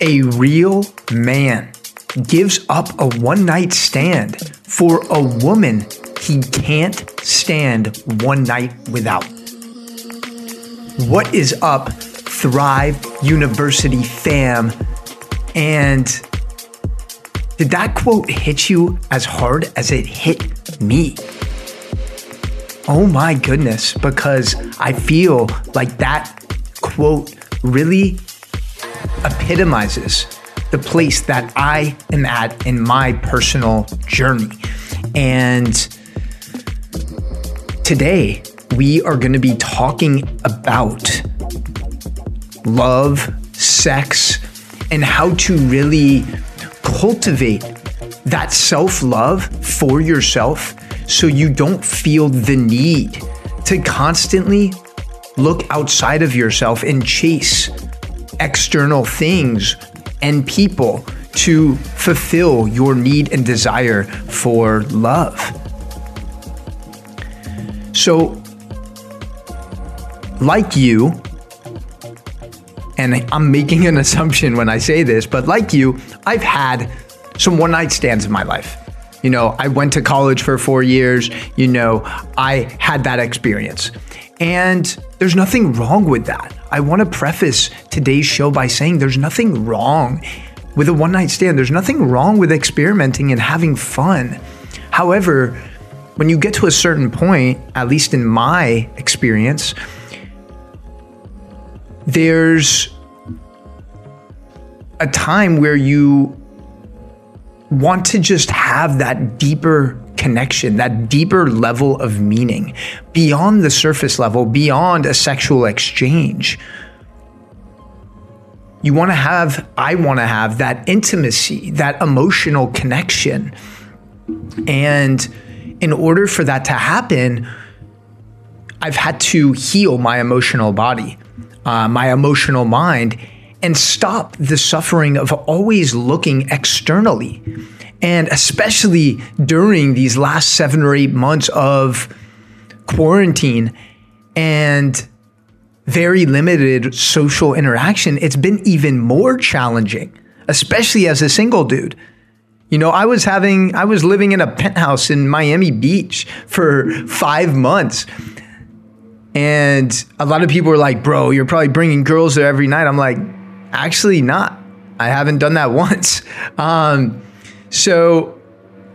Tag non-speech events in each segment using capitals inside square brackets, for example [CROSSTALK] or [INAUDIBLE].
A real man gives up a one night stand for a woman he can't stand one night without. What is up, Thrive University fam? And did that quote hit you as hard as it hit me? Oh my goodness, because I feel like that quote really epitomizes the place that I am at in my personal journey. And today we are going to be talking about love, sex, and how to really cultivate that self love for yourself so you don't feel the need to constantly look outside of yourself and chase external things and people to fulfill your need and desire for love. So, like you, and I'm making an [LAUGHS] assumption when I say this, but like you, I've had some one night stands in my life. You know, I went to college for four years, you know, I had that experience. And there's nothing wrong with that. I want to preface today's show by saying there's nothing wrong with a one night stand. There's nothing wrong with experimenting and having fun. However, when you get to a certain point, at least in my experience, there's a time where you want to just have that deeper connection, that deeper level of meaning beyond the surface level, beyond a sexual exchange. You want to have, I want to have that intimacy, that emotional connection. And in order for that to happen, I've had to heal my emotional body, uh, my emotional mind, and stop the suffering of always looking externally. And especially during these last seven or eight months of quarantine and very limited social interaction, it's been even more challenging, especially as a single dude. You know, I was having, I was living in a penthouse in Miami Beach for five months. And a lot of people were like, bro, you're probably bringing girls there every night. I'm like, Actually, not. I haven't done that [LAUGHS] once. Um, so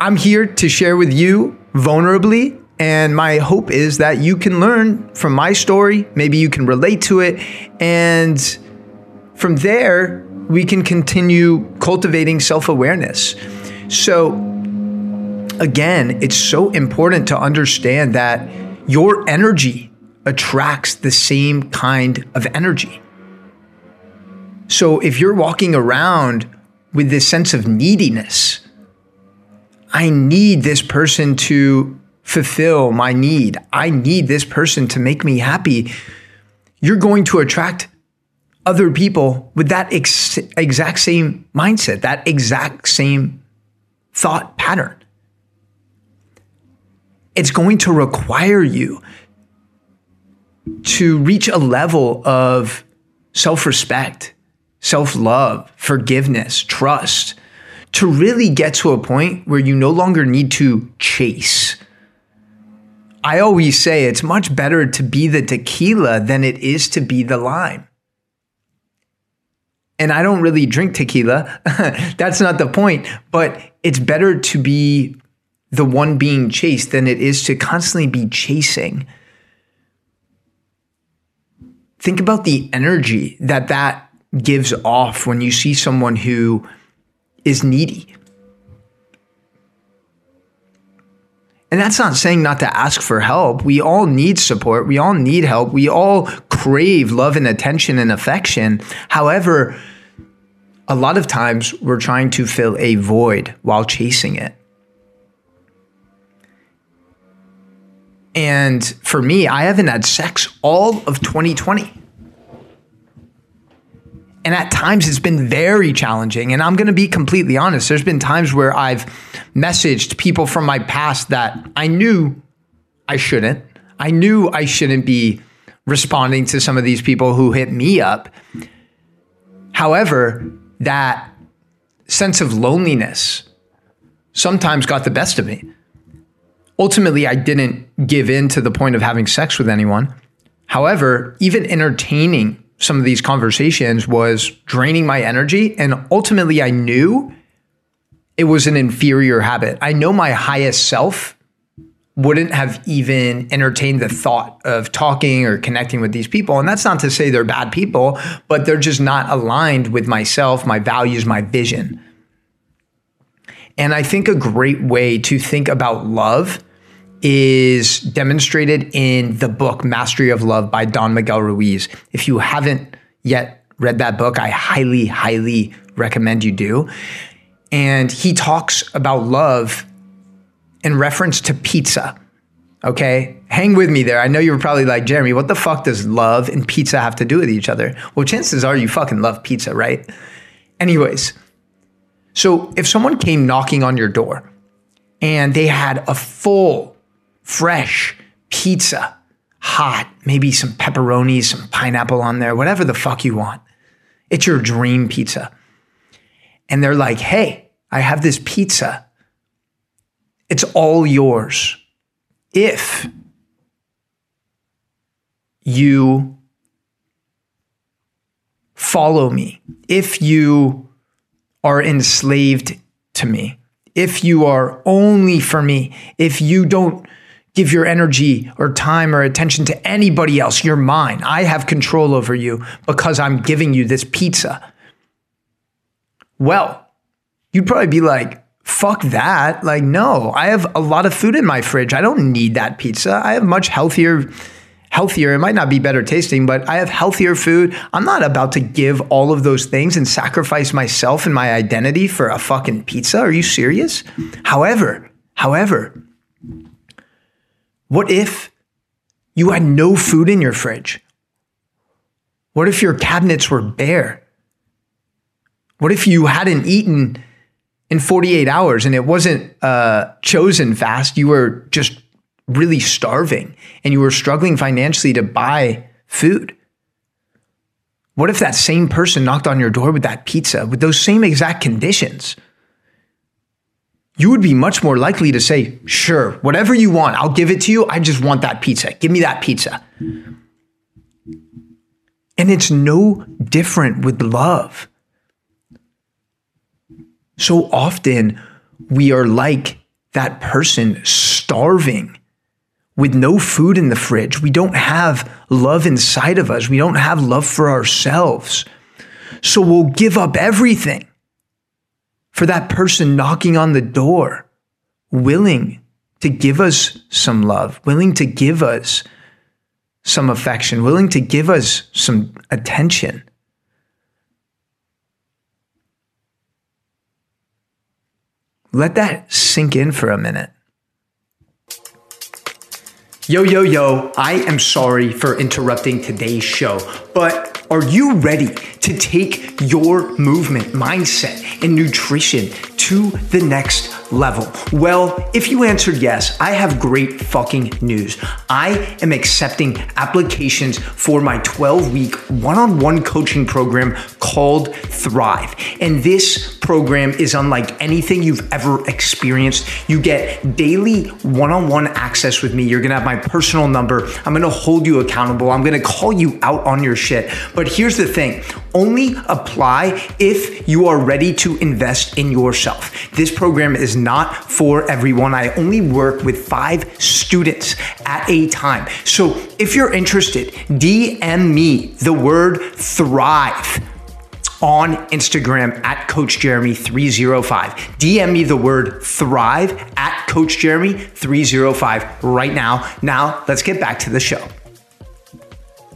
I'm here to share with you vulnerably. And my hope is that you can learn from my story. Maybe you can relate to it. And from there, we can continue cultivating self awareness. So, again, it's so important to understand that your energy attracts the same kind of energy. So if you're walking around with this sense of neediness, I need this person to fulfill my need. I need this person to make me happy. You're going to attract other people with that ex- exact same mindset, that exact same thought pattern. It's going to require you to reach a level of self respect self love, forgiveness, trust, to really get to a point where you no longer need to chase. I always say it's much better to be the tequila than it is to be the lime. And I don't really drink tequila. [LAUGHS] That's not the point. But it's better to be the one being chased than it is to constantly be chasing. Think about the energy that that gives off when you see someone who is needy. And that's not saying not to ask for help. We all need support. We all need help. We all crave love and attention and affection. However, a lot of times we're trying to fill a void while chasing it. And for me, I haven't had sex all of 2020. And at times it's been very challenging. And I'm going to be completely honest. There's been times where I've messaged people from my past that I knew I shouldn't. I knew I shouldn't be responding to some of these people who hit me up. However, that sense of loneliness sometimes got the best of me. Ultimately, I didn't give in to the point of having sex with anyone. However, even entertaining some of these conversations was draining my energy. And ultimately, I knew it was an inferior habit. I know my highest self wouldn't have even entertained the thought of talking or connecting with these people. And that's not to say they're bad people, but they're just not aligned with myself, my values, my vision. And I think a great way to think about love is demonstrated in the book Mastery of Love by Don Miguel Ruiz. If you haven't yet read that book, I highly, highly recommend you do. And he talks about love in reference to pizza. Okay, hang with me there. I know you were probably like, Jeremy, what the fuck does love and pizza have to do with each other? Well, chances are you fucking love pizza, right? Anyways, so if someone came knocking on your door and they had a full fresh pizza, hot, maybe some pepperoni, some pineapple on there, whatever the fuck you want. It's your dream pizza. And they're like, hey, I have this pizza. It's all yours. If you follow me, if you are enslaved to me, if you are only for me, if you don't give your energy or time or attention to anybody else. You're mine. I have control over you because I'm giving you this pizza. Well, you'd probably be like, fuck that. Like, no, I have a lot of food in my fridge. I don't need that pizza. I have much healthier healthier. It might not be better tasting, but I have healthier food. I'm not about to give all of those things and sacrifice myself and my identity for a fucking pizza. Are you serious? However, however, what if you had no food in your fridge? What if your cabinets were bare? What if you hadn't eaten in 48 hours and it wasn't uh, chosen fast? You were just really starving and you were struggling financially to buy food. What if that same person knocked on your door with that pizza with those same exact conditions? You would be much more likely to say, sure, whatever you want, I'll give it to you. I just want that pizza. Give me that pizza. And it's no different with love. So often we are like that person starving with no food in the fridge. We don't have love inside of us. We don't have love for ourselves. So we'll give up everything for that person knocking on the door, willing to give us some love, willing to give us some affection, willing to give us some attention. Let that sink in for a minute. Yo, yo, yo, I am sorry for interrupting today's show, but are you ready to take your movement, mindset, and nutrition to the next level? Well, if you answered yes, I have great fucking news. I am accepting applications for my 12 week one on one coaching program called Thrive. And this program is unlike anything you've ever experienced. You get daily one on one access with me. You're gonna have my personal number. I'm gonna hold you accountable. I'm gonna call you out on your shit. But here's the thing only apply if you are ready to invest in yourself. This program is not for everyone. I only work with five students at a time. So if you're interested, DM me the word thrive on Instagram at Coach Jeremy305. DM me the word thrive at Coach Jeremy305 right now. Now, let's get back to the show.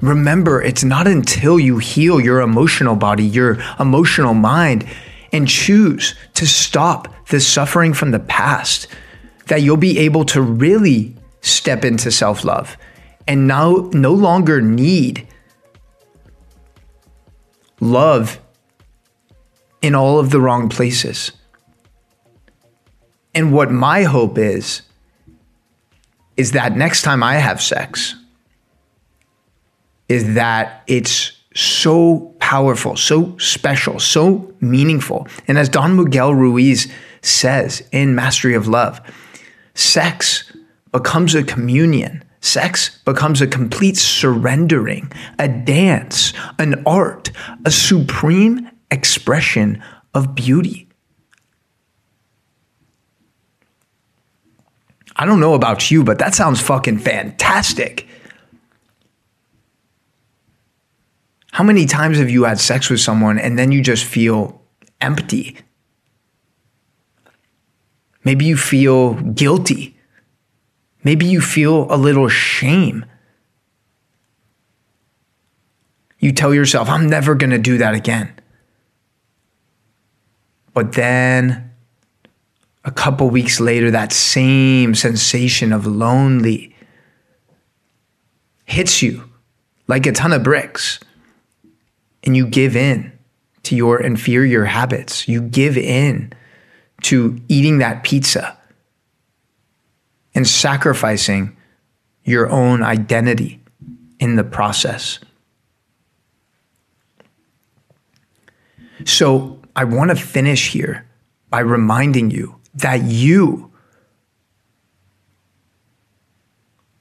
Remember, it's not until you heal your emotional body, your emotional mind, and choose to stop the suffering from the past that you'll be able to really step into self love and now no longer need love in all of the wrong places. And what my hope is, is that next time I have sex, is that it's so powerful, so special, so meaningful. And as Don Miguel Ruiz says in Mastery of Love, sex becomes a communion. Sex becomes a complete surrendering, a dance, an art, a supreme expression of beauty. I don't know about you, but that sounds fucking fantastic. How many times have you had sex with someone and then you just feel empty? Maybe you feel guilty. Maybe you feel a little shame. You tell yourself, I'm never going to do that again. But then a couple weeks later, that same sensation of lonely hits you like a ton of bricks and you give in to your inferior habits. You give in to eating that pizza and sacrificing your own identity in the process. So, I want to finish here by reminding you that you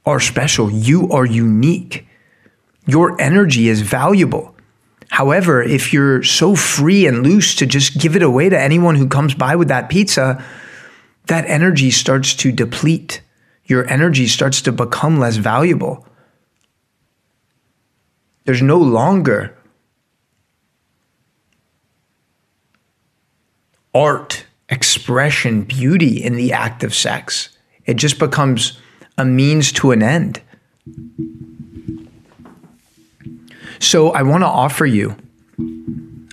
are special, you are unique, your energy is valuable. However, if you're so free and loose to just give it away to anyone who comes by with that pizza, that energy starts to deplete. Your energy starts to become less valuable. There's no longer art, expression, beauty in the act of sex. It just becomes a means to an end. So I want to offer you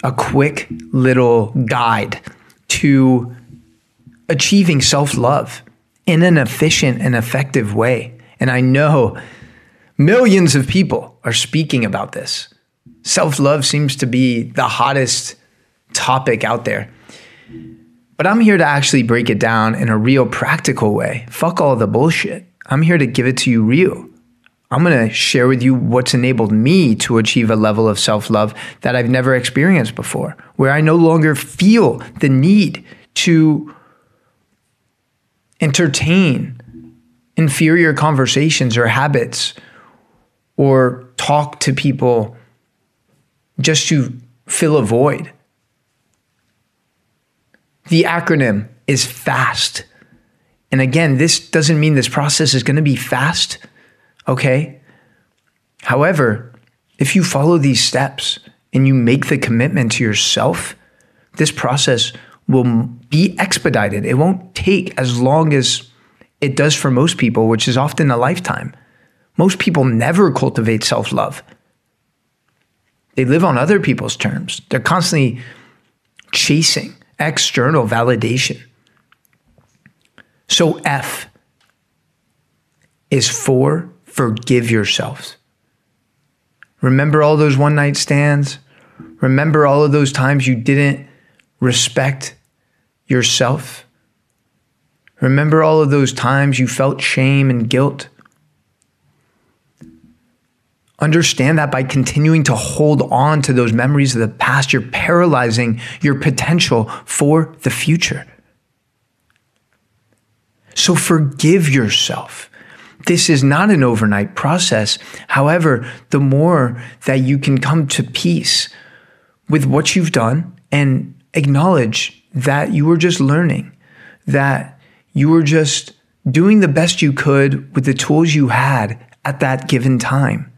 a quick little guide to achieving self love in an efficient and effective way. And I know millions of people are speaking about this. Self love seems to be the hottest topic out there. But I'm here to actually break it down in a real practical way. Fuck all the bullshit. I'm here to give it to you real. I'm going to share with you what's enabled me to achieve a level of self love that I've never experienced before, where I no longer feel the need to entertain inferior conversations or habits or talk to people just to fill a void. The acronym is FAST. And again, this doesn't mean this process is going to be fast Okay? However, if you follow these steps and you make the commitment to yourself, this process will be expedited. It won't take as long as it does for most people, which is often a lifetime. Most people never cultivate self love. They live on other people's terms. They're constantly chasing external validation. So, F is for forgive yourselves. Remember all those one night stands? Remember all of those times you didn't respect yourself? Remember all of those times you felt shame and guilt? Understand that by continuing to hold on to those memories of the past, you're paralyzing your potential for the future. So forgive yourself. This is not an overnight process. However, the more that you can come to peace with what you've done and acknowledge that you were just learning, that you were just doing the best you could with the tools you had at that given time.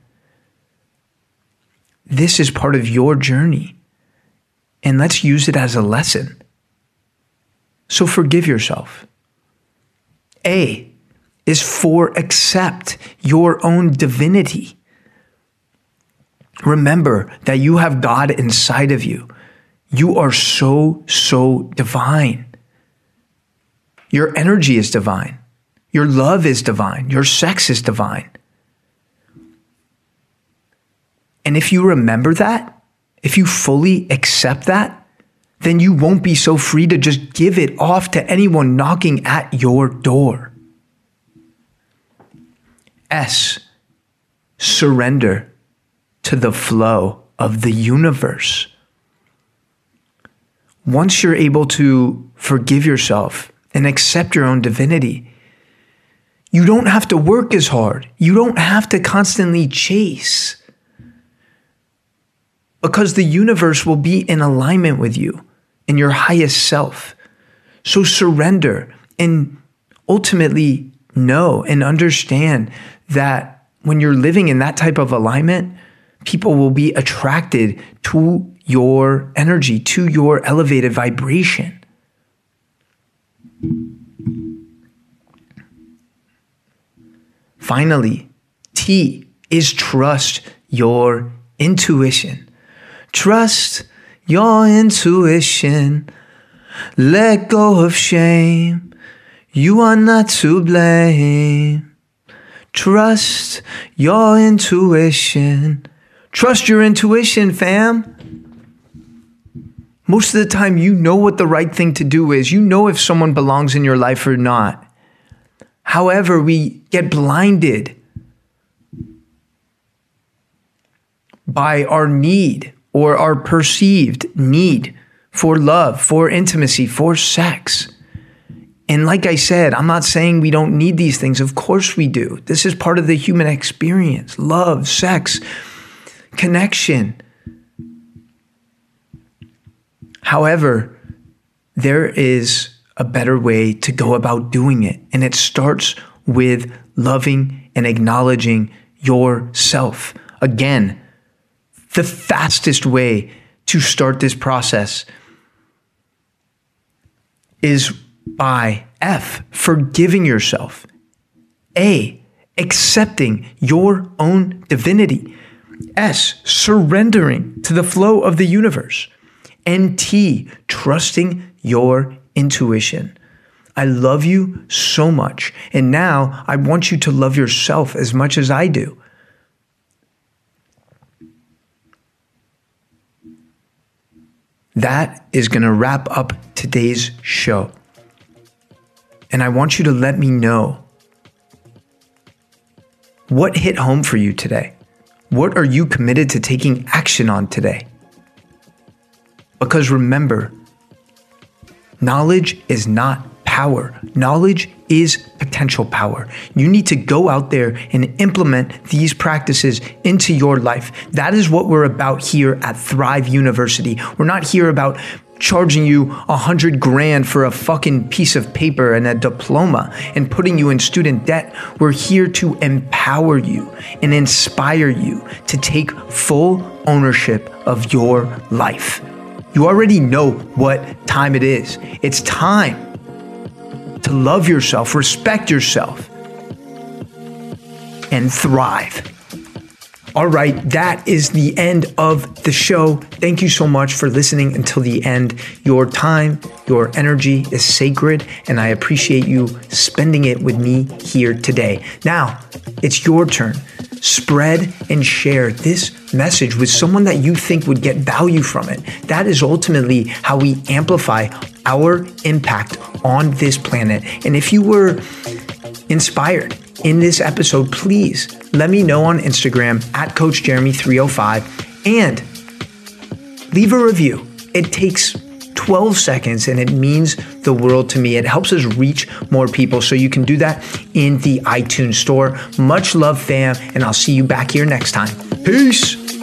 This is part of your journey. And let's use it as a lesson. So forgive yourself. A, is for accept your own divinity. Remember that you have God inside of you. You are so, so divine. Your energy is divine. Your love is divine. Your sex is divine. And if you remember that, if you fully accept that, then you won't be so free to just give it off to anyone knocking at your door. S, surrender to the flow of the universe. Once you're able to forgive yourself and accept your own divinity, you don't have to work as hard. You don't have to constantly chase because the universe will be in alignment with you and your highest self. So surrender and ultimately know and understand that when you're living in that type of alignment, people will be attracted to your energy, to your elevated vibration. Finally, T is trust your intuition. Trust your intuition. Let go of shame. You are not to blame. Trust your intuition. Trust your intuition, fam. Most of the time, you know what the right thing to do is. You know if someone belongs in your life or not. However, we get blinded by our need or our perceived need for love, for intimacy, for sex. And like I said, I'm not saying we don't need these things. Of course we do. This is part of the human experience love, sex, connection. However, there is a better way to go about doing it. And it starts with loving and acknowledging yourself. Again, the fastest way to start this process is by F, forgiving yourself. A, accepting your own divinity. S, surrendering to the flow of the universe. And T, trusting your intuition. I love you so much. And now I want you to love yourself as much as I do. That is going to wrap up today's show. And I want you to let me know what hit home for you today. What are you committed to taking action on today? Because remember, knowledge is not power. Knowledge is potential power. You need to go out there and implement these practices into your life. That is what we're about here at Thrive University. We're not here about charging you a hundred grand for a fucking piece of paper and a diploma and putting you in student debt. We're here to empower you and inspire you to take full ownership of your life. You already know what time it is. It's time to love yourself, respect yourself, and thrive. All right, that is the end of the show. Thank you so much for listening until the end. Your time, your energy is sacred, and I appreciate you spending it with me here today. Now, it's your turn. Spread and share this message with someone that you think would get value from it. That is ultimately how we amplify our impact on this planet. And if you were inspired in this episode, please let me know on Instagram at Coach Jeremy305 and leave a review. It takes 12 seconds and it means the world to me. It helps us reach more people. So you can do that in the iTunes store. Much love, fam, and I'll see you back here next time. Peace.